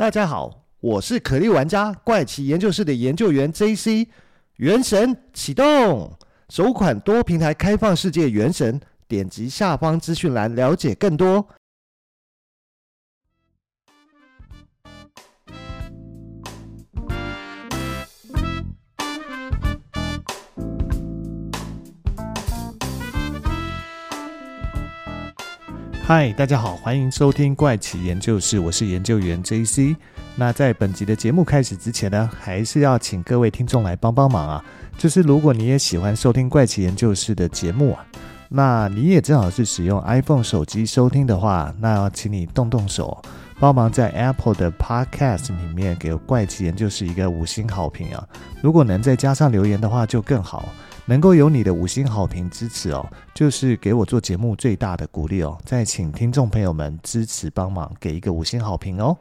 大家好，我是可莉玩家怪奇研究室的研究员 JC。原神启动，首款多平台开放世界原神，点击下方资讯栏了解更多。嗨，大家好，欢迎收听怪奇研究室，我是研究员 JC。那在本集的节目开始之前呢，还是要请各位听众来帮帮忙啊！就是如果你也喜欢收听怪奇研究室的节目啊，那你也正好是使用 iPhone 手机收听的话，那要请你动动手，帮忙在 Apple 的 Podcast 里面给怪奇研究室一个五星好评啊！如果能再加上留言的话，就更好。能够有你的五星好评支持哦，就是给我做节目最大的鼓励哦。再请听众朋友们支持帮忙，给一个五星好评哦。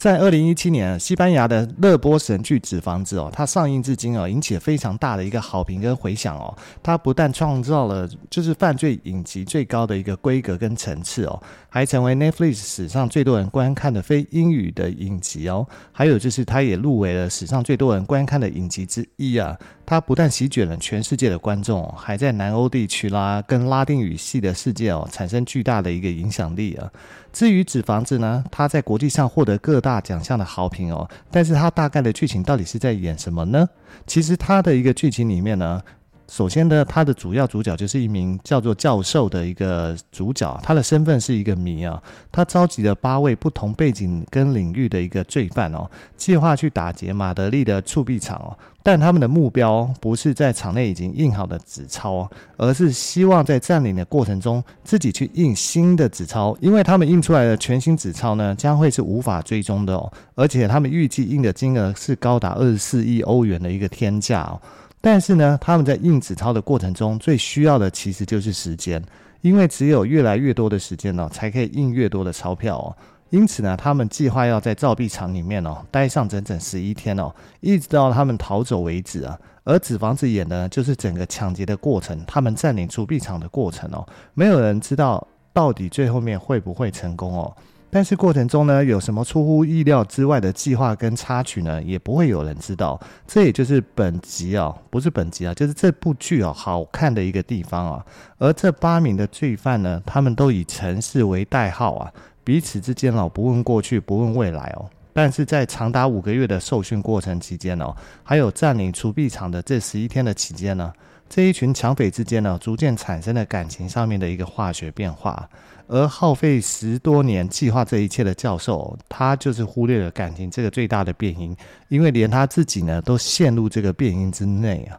在二零一七年，西班牙的热播神剧《纸房子》哦，它上映至今哦，引起了非常大的一个好评跟回响哦。它不但创造了就是犯罪影集最高的一个规格跟层次哦，还成为 Netflix 史上最多人观看的非英语的影集哦。还有就是，它也入围了史上最多人观看的影集之一啊。它不但席卷了全世界的观众，还在南欧地区啦跟拉丁语系的世界哦，产生巨大的一个影响力啊。至于纸房子呢，它在国际上获得各大大奖项的好评哦，但是它大概的剧情到底是在演什么呢？其实它的一个剧情里面呢。首先呢，他的主要主角就是一名叫做教授的一个主角，他的身份是一个谜啊。他召集了八位不同背景跟领域的一个罪犯哦，计划去打劫马德里的铸币厂哦。但他们的目标不是在厂内已经印好的纸钞，而是希望在占领的过程中自己去印新的纸钞，因为他们印出来的全新纸钞呢，将会是无法追踪的哦。而且他们预计印的金额是高达二十四亿欧元的一个天价哦。但是呢，他们在印纸钞的过程中，最需要的其实就是时间，因为只有越来越多的时间呢，才可以印越多的钞票哦。因此呢，他们计划要在造币厂里面哦，待上整整十一天哦，一直到他们逃走为止啊。而纸房子演的就是整个抢劫的过程，他们占领铸币厂的过程哦。没有人知道到底最后面会不会成功哦。但是过程中呢，有什么出乎意料之外的计划跟插曲呢？也不会有人知道。这也就是本集啊，不是本集啊，就是这部剧啊，好看的一个地方啊。而这八名的罪犯呢，他们都以城市为代号啊，彼此之间哦，不问过去，不问未来哦。但是在长达五个月的受训过程期间哦，还有占领储币厂的这十一天的期间呢，这一群抢匪之间呢，逐渐产生了感情上面的一个化学变化。而耗费十多年计划这一切的教授，他就是忽略了感情这个最大的变因，因为连他自己呢都陷入这个变因之内啊。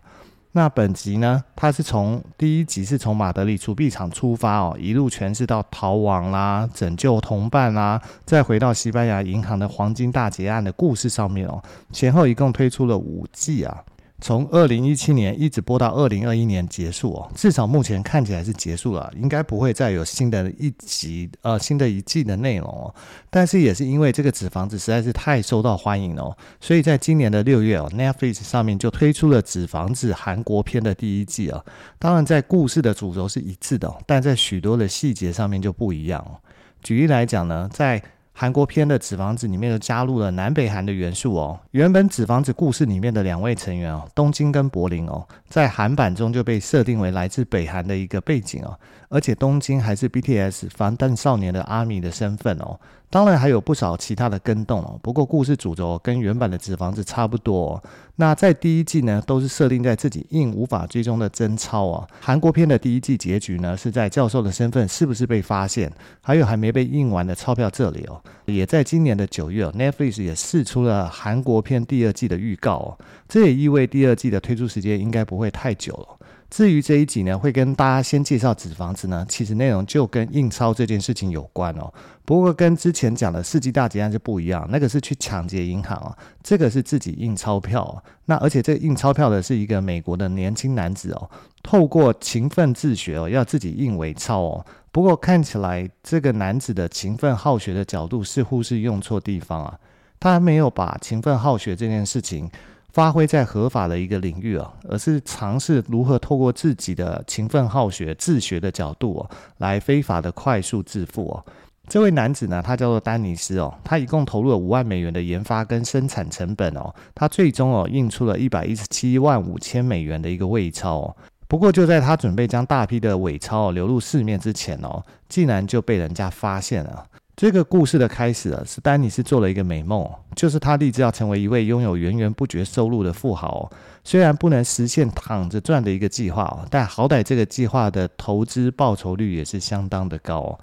那本集呢，他是从第一集是从马德里铸币厂出发哦，一路诠释到逃亡啦、拯救同伴啦，再回到西班牙银行的黄金大劫案的故事上面哦，前后一共推出了五季啊。从二零一七年一直播到二零二一年结束哦，至少目前看起来是结束了，应该不会再有新的一集呃新的一季的内容哦。但是也是因为这个纸房子实在是太受到欢迎哦，所以在今年的六月哦，Netflix 上面就推出了纸房子韩国篇的第一季啊。当然，在故事的主轴是一致的，但在许多的细节上面就不一样哦。举例来讲呢，在韩国片的纸房子里面又加入了南北韩的元素哦。原本纸房子故事里面的两位成员哦，东京跟柏林哦，在韩版中就被设定为来自北韩的一个背景哦。而且东京还是 BTS 防弹少年的阿米的身份哦。当然还有不少其他的更动哦，不过故事主轴跟原版的纸房子差不多哦。那在第一季呢，都是设定在自己印无法追踪的真钞啊。韩国片的第一季结局呢，是在教授的身份是不是被发现，还有还没被印完的钞票这里哦。也在今年的九月哦，Netflix 也释出了韩国片第二季的预告哦，这也意味第二季的推出时间应该不会太久了。至于这一集呢，会跟大家先介绍纸房子呢，其实内容就跟印钞这件事情有关哦。不过跟之前讲的世纪大劫案就不一样，那个是去抢劫银行哦，这个是自己印钞票哦。那而且这印钞票的是一个美国的年轻男子哦，透过勤奋自学哦，要自己印伪钞哦。不过看起来这个男子的勤奋好学的角度似乎是用错地方啊，他没有把勤奋好学这件事情。发挥在合法的一个领域啊，而是尝试如何透过自己的勤奋好学、自学的角度啊，来非法的快速致富啊。这位男子呢，他叫做丹尼斯哦，他一共投入了五万美元的研发跟生产成本哦，他最终哦印出了一百一十七万五千美元的一个伪钞哦。不过就在他准备将大批的伪钞流入市面之前哦，竟然就被人家发现了。这个故事的开始啊，是丹尼斯做了一个美梦，就是他立志要成为一位拥有源源不绝收入的富豪。虽然不能实现躺着赚的一个计划哦，但好歹这个计划的投资报酬率也是相当的高。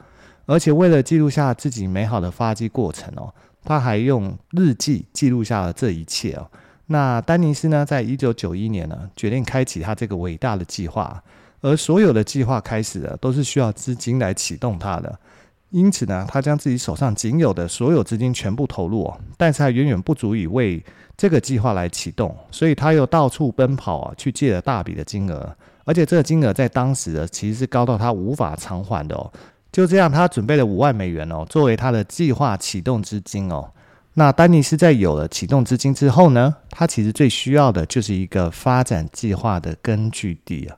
而且为了记录下自己美好的发迹过程哦，他还用日记记录下了这一切哦。那丹尼斯呢，在一九九一年呢，决定开启他这个伟大的计划。而所有的计划开始的都是需要资金来启动它的。因此呢，他将自己手上仅有的所有资金全部投入，但是还远远不足以为这个计划来启动，所以他又到处奔跑啊，去借了大笔的金额，而且这个金额在当时的其实是高到他无法偿还的哦。就这样，他准备了五万美元哦，作为他的计划启动资金哦。那丹尼斯在有了启动资金之后呢，他其实最需要的就是一个发展计划的根据地啊。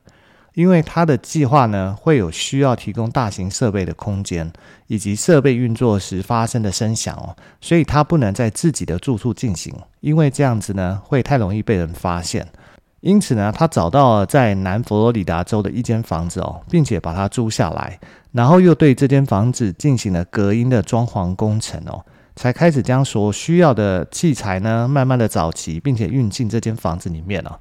因为他的计划呢，会有需要提供大型设备的空间，以及设备运作时发生的声响哦，所以他不能在自己的住处进行，因为这样子呢，会太容易被人发现。因此呢，他找到了在南佛罗里达州的一间房子哦，并且把它租下来，然后又对这间房子进行了隔音的装潢工程哦，才开始将所需要的器材呢，慢慢的找齐，并且运进这间房子里面哦。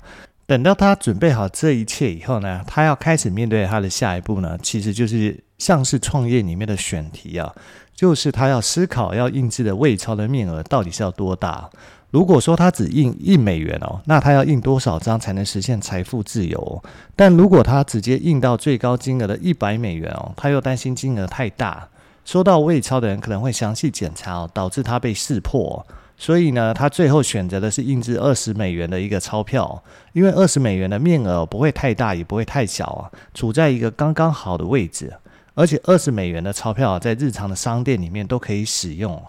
等到他准备好这一切以后呢，他要开始面对他的下一步呢，其实就是像是创业里面的选题啊，就是他要思考要印制的伪钞的面额到底是要多大。如果说他只印一美元哦，那他要印多少张才能实现财富自由？但如果他直接印到最高金额的一百美元哦，他又担心金额太大，收到伪钞的人可能会详细检查哦，导致他被识破。所以呢，他最后选择的是印制二十美元的一个钞票，因为二十美元的面额不会太大，也不会太小啊，处在一个刚刚好的位置。而且二十美元的钞票在日常的商店里面都可以使用。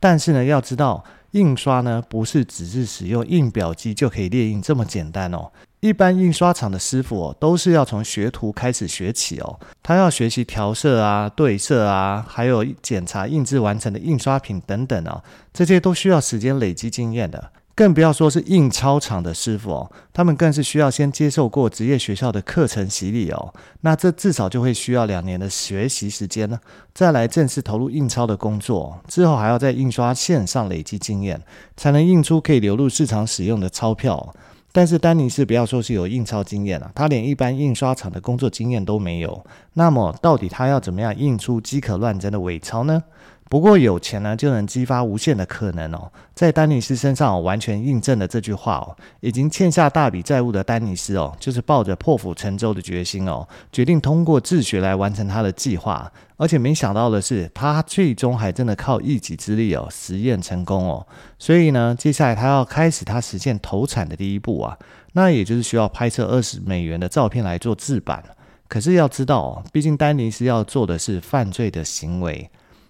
但是呢，要知道印刷呢不是只是使用印表机就可以列印这么简单哦。一般印刷厂的师傅哦，都是要从学徒开始学起哦。他要学习调色啊、对色啊，还有检查印制完成的印刷品等等哦。这些都需要时间累积经验的。更不要说是印钞厂的师傅哦，他们更是需要先接受过职业学校的课程洗礼哦。那这至少就会需要两年的学习时间呢，再来正式投入印钞的工作。之后还要在印刷线上累积经验，才能印出可以流入市场使用的钞票。但是丹尼斯不要说是有印钞经验了，他连一般印刷厂的工作经验都没有。那么，到底他要怎么样印出饥渴乱真的伪钞呢？不过有钱呢，就能激发无限的可能哦。在丹尼斯身上完全印证了这句话哦。已经欠下大笔债务的丹尼斯哦，就是抱着破釜沉舟的决心哦，决定通过自学来完成他的计划。而且没想到的是，他最终还真的靠一己之力哦，实验成功哦。所以呢，接下来他要开始他实现投产的第一步啊，那也就是需要拍摄二十美元的照片来做制版。可是要知道哦，毕竟丹尼斯要做的是犯罪的行为。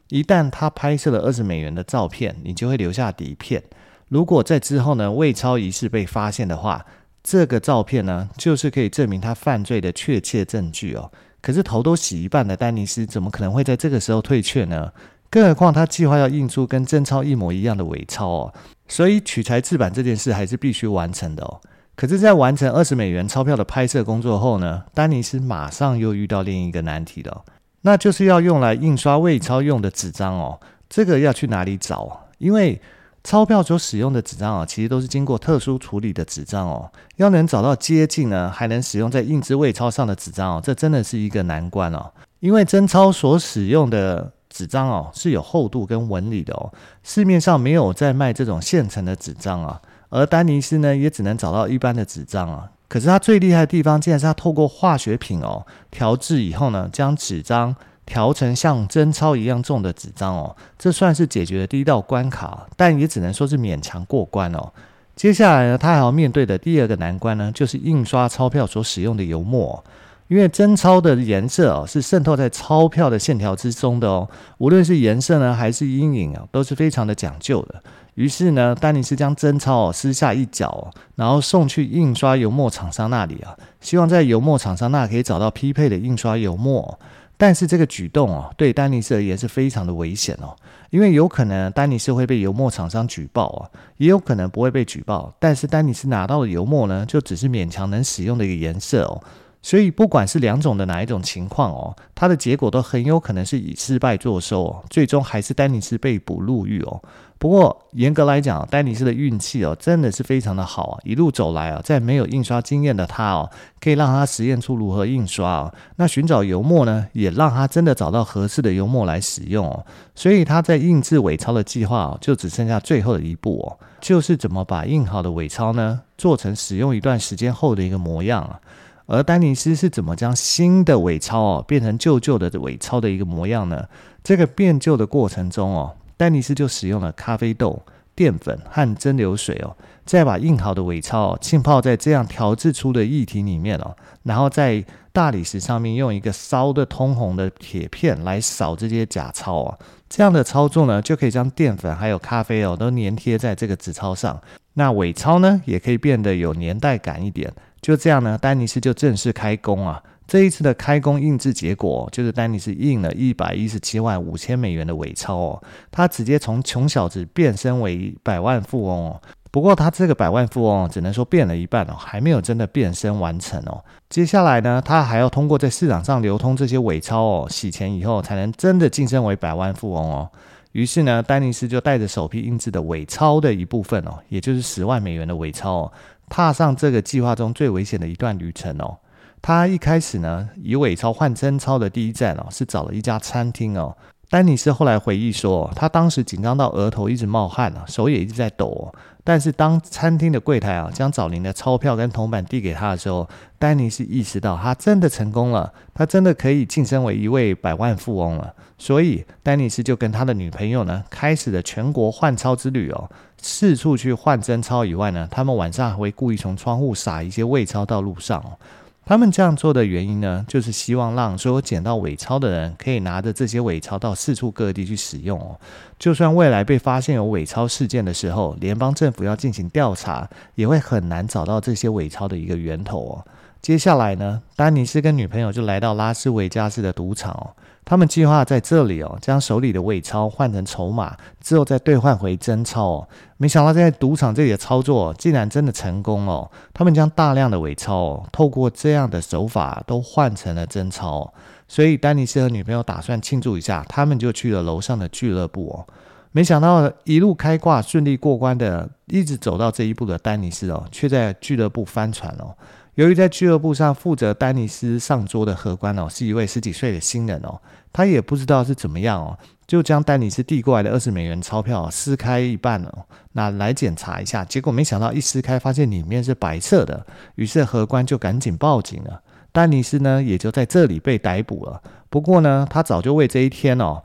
一旦他拍摄了二十美元的照片，你就会留下底片。如果在之后呢，伪钞一事被发现的话，这个照片呢，就是可以证明他犯罪的确切证据哦。可是头都洗一半的丹尼斯，怎么可能会在这个时候退却呢？更何况他计划要印出跟真钞一模一样的伪钞哦。所以取材制版这件事还是必须完成的哦。可是，在完成二十美元钞票的拍摄工作后呢，丹尼斯马上又遇到另一个难题了。那就是要用来印刷伪钞用的纸张哦，这个要去哪里找？因为钞票所使用的纸张啊，其实都是经过特殊处理的纸张哦。要能找到接近呢，还能使用在印制伪钞上的纸张哦，这真的是一个难关哦。因为真钞所使用的纸张哦，是有厚度跟纹理的哦，市面上没有在卖这种现成的纸张啊。而丹尼斯呢，也只能找到一般的纸张啊。可是它最厉害的地方，竟然是它透过化学品哦调制以后呢，将纸张调成像真钞一样重的纸张哦，这算是解决了第一道关卡，但也只能说是勉强过关哦。接下来呢，他还要面对的第二个难关呢，就是印刷钞票所使用的油墨，因为真钞的颜色哦是渗透在钞票的线条之中的哦，无论是颜色呢还是阴影啊，都是非常的讲究的。于是呢，丹尼斯将真钞哦撕下一角，然后送去印刷油墨厂商那里啊，希望在油墨厂商那可以找到匹配的印刷油墨。但是这个举动哦，对丹尼斯而言是非常的危险哦，因为有可能丹尼斯会被油墨厂商举报啊，也有可能不会被举报，但是丹尼斯拿到的油墨呢，就只是勉强能使用的一个颜色哦。所以，不管是两种的哪一种情况哦，它的结果都很有可能是以失败作收哦，最终还是丹尼斯被捕入狱哦。不过，严格来讲，丹尼斯的运气哦，真的是非常的好啊！一路走来啊，在没有印刷经验的他哦，可以让他实验出如何印刷哦。那寻找油墨呢，也让他真的找到合适的油墨来使用哦。所以他在印制伪钞的计划哦，就只剩下最后的一步哦，就是怎么把印好的伪钞呢，做成使用一段时间后的一个模样啊。而丹尼斯是怎么将新的伪钞哦变成旧旧的伪钞的一个模样呢？这个变旧的过程中哦，丹尼斯就使用了咖啡豆、淀粉和蒸馏水哦，再把印好的伪钞哦浸泡在这样调制出的液体里面哦，然后在大理石上面用一个烧得通红的铁片来扫这些假钞哦。这样的操作呢，就可以将淀粉还有咖啡哦都粘贴在这个纸钞上，那伪钞呢也可以变得有年代感一点。就这样呢，丹尼斯就正式开工啊！这一次的开工印制结果，就是丹尼斯印了一百一十七万五千美元的伪钞哦。他直接从穷小子变身为百万富翁哦。不过他这个百万富翁只能说变了一半哦，还没有真的变身完成哦。接下来呢，他还要通过在市场上流通这些伪钞哦，洗钱以后才能真的晋升为百万富翁哦。于是呢，丹尼斯就带着首批印制的伪钞的一部分哦，也就是十万美元的伪钞哦。踏上这个计划中最危险的一段旅程哦，他一开始呢，以伪钞换真钞的第一站哦，是找了一家餐厅哦。丹尼斯后来回忆说，他当时紧张到额头一直冒汗啊，手也一直在抖。但是当餐厅的柜台啊将找零的钞票跟铜板递给他的时候，丹尼斯意识到他真的成功了，他真的可以晋升为一位百万富翁了。所以丹尼斯就跟他的女朋友呢，开始了全国换钞之旅哦。四处去换真钞以外呢，他们晚上还会故意从窗户撒一些伪钞到路上哦。他们这样做的原因呢，就是希望让所有捡到伪钞的人可以拿着这些伪钞到四处各地去使用哦。就算未来被发现有伪钞事件的时候，联邦政府要进行调查，也会很难找到这些伪钞的一个源头哦。接下来呢，丹尼斯跟女朋友就来到拉斯维加斯的赌场哦。他们计划在这里哦，将手里的伪钞换成筹码，之后再兑换回真钞哦。没想到在赌场这里的操作竟然真的成功哦！他们将大量的伪钞哦，透过这样的手法都换成了真钞。所以丹尼斯和女朋友打算庆祝一下，他们就去了楼上的俱乐部哦。没想到一路开挂顺利过关的，一直走到这一步的丹尼斯哦，却在俱乐部翻船哦。由于在俱乐部上负责丹尼斯上桌的荷官哦，是一位十几岁的新人哦，他也不知道是怎么样哦，就将丹尼斯递过来的二十美元钞票撕开一半哦，那来检查一下，结果没想到一撕开发现里面是白色的，于是荷官就赶紧报警了，丹尼斯呢也就在这里被逮捕了。不过呢，他早就为这一天哦。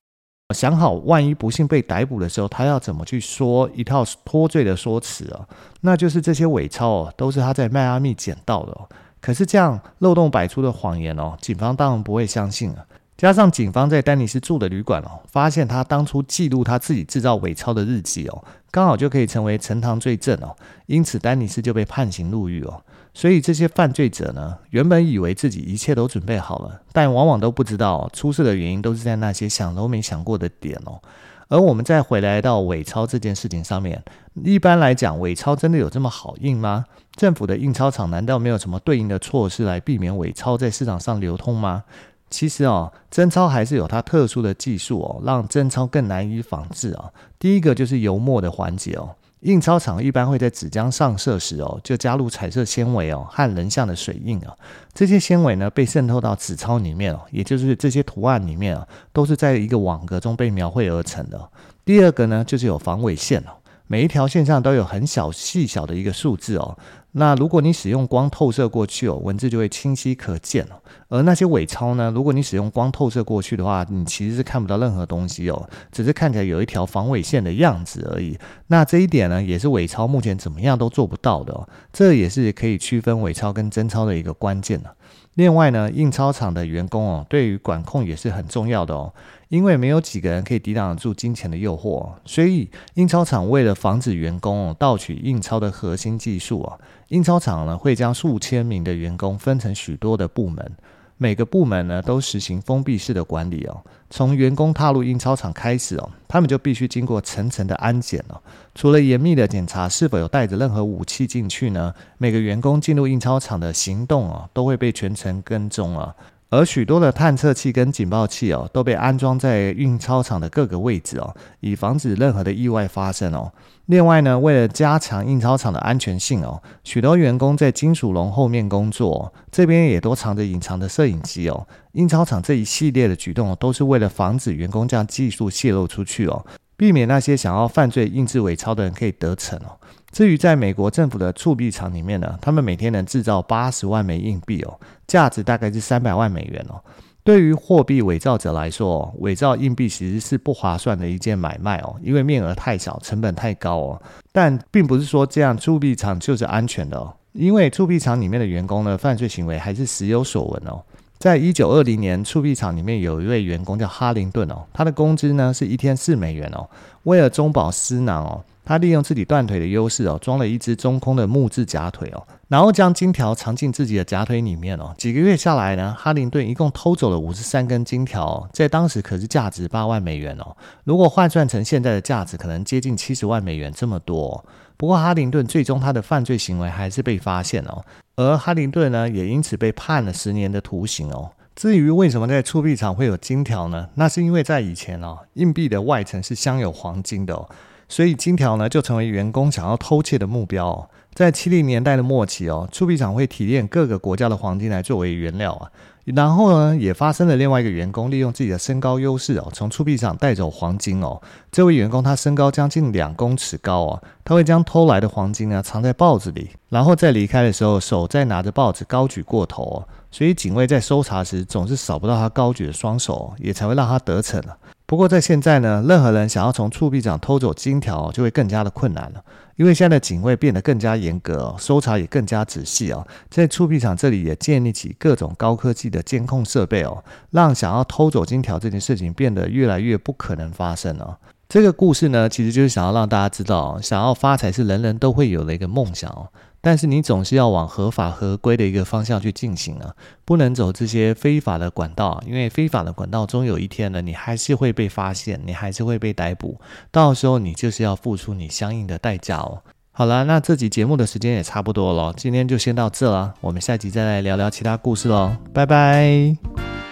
想好，万一不幸被逮捕的时候，他要怎么去说一套脱罪的说辞啊？那就是这些伪钞哦，都是他在迈阿密捡到的哦。可是这样漏洞百出的谎言哦，警方当然不会相信啊。加上警方在丹尼斯住的旅馆哦，发现他当初记录他自己制造伪钞的日记哦，刚好就可以成为呈堂罪证哦。因此，丹尼斯就被判刑入狱哦。所以这些犯罪者呢，原本以为自己一切都准备好了，但往往都不知道出事的原因都是在那些想都没想过的点哦。而我们再回来到伪钞这件事情上面，一般来讲，伪钞真的有这么好印吗？政府的印钞厂难道没有什么对应的措施来避免伪钞在市场上流通吗？其实哦，真钞还是有它特殊的技术哦，让真钞更难以仿制哦。第一个就是油墨的环节哦。印钞厂一般会在纸浆上色时哦，就加入彩色纤维哦和人像的水印哦。这些纤维呢被渗透到纸钞里面哦，也就是这些图案里面啊，都是在一个网格中被描绘而成的。第二个呢就是有防伪线哦，每一条线上都有很小细小的一个数字哦。那如果你使用光透射过去哦，文字就会清晰可见哦。而那些伪钞呢，如果你使用光透射过去的话，你其实是看不到任何东西哦，只是看起来有一条防伪线的样子而已。那这一点呢，也是伪钞目前怎么样都做不到的哦。这也是可以区分伪钞跟真钞的一个关键呢。另外呢，印钞厂的员工哦，对于管控也是很重要的哦。因为没有几个人可以抵挡得住金钱的诱惑，所以印钞厂为了防止员工盗取印钞的核心技术啊，印钞厂呢会将数千名的员工分成许多的部门，每个部门呢都实行封闭式的管理哦。从员工踏入印钞厂开始哦，他们就必须经过层层的安检哦。除了严密的检查是否有带着任何武器进去呢，每个员工进入印钞厂的行动哦，都会被全程跟踪啊。而许多的探测器跟警报器哦，都被安装在印钞厂的各个位置哦，以防止任何的意外发生哦。另外呢，为了加强印钞厂的安全性哦，许多员工在金属笼后面工作，这边也都藏着隐藏的摄影机哦。印钞厂这一系列的举动都是为了防止员工将技术泄露出去哦，避免那些想要犯罪印制伪钞的人可以得逞哦。至于在美国政府的铸币厂里面呢，他们每天能制造八十万枚硬币哦，价值大概是三百万美元哦。对于货币伪造者来说，伪造硬币其实是不划算的一件买卖哦，因为面额太小，成本太高哦。但并不是说这样铸币厂就是安全的哦，因为铸币厂里面的员工呢，犯罪行为还是时有所闻哦。在一九二零年，铸币厂里面有一位员工叫哈林顿哦，他的工资呢是一天四美元哦，为了中饱私囊哦。他利用自己断腿的优势哦，装了一只中空的木质假腿哦，然后将金条藏进自己的假腿里面哦。几个月下来呢，哈林顿一共偷走了五十三根金条，在当时可是价值八万美元哦。如果换算成现在的价值，可能接近七十万美元这么多。不过哈林顿最终他的犯罪行为还是被发现哦，而哈林顿呢也因此被判了十年的徒刑哦。至于为什么在铸币厂会有金条呢？那是因为在以前哦，硬币的外层是镶有黄金的哦。所以金条呢，就成为员工想要偷窃的目标。在七零年代的末期哦，铸币厂会提炼各个国家的黄金来作为原料啊。然后呢，也发生了另外一个员工利用自己的身高优势哦，从铸币厂带走黄金哦。这位员工他身高将近两公尺高哦，他会将偷来的黄金呢藏在报纸里，然后在离开的时候手再拿着报纸高举过头哦。所以警卫在搜查时总是扫不到他高举的双手，也才会让他得逞了。不过在现在呢，任何人想要从铸币厂偷走金条，就会更加的困难了，因为现在的警卫变得更加严格，搜查也更加仔细哦。在铸币厂这里也建立起各种高科技的监控设备哦，让想要偷走金条这件事情变得越来越不可能发生了。这个故事呢，其实就是想要让大家知道，想要发财是人人都会有的一个梦想哦。但是你总是要往合法合规的一个方向去进行啊，不能走这些非法的管道，因为非法的管道终有一天呢，你还是会被发现，你还是会被逮捕，到时候你就是要付出你相应的代价哦。好了，那这集节目的时间也差不多了，今天就先到这了，我们下集再来聊聊其他故事喽，拜拜。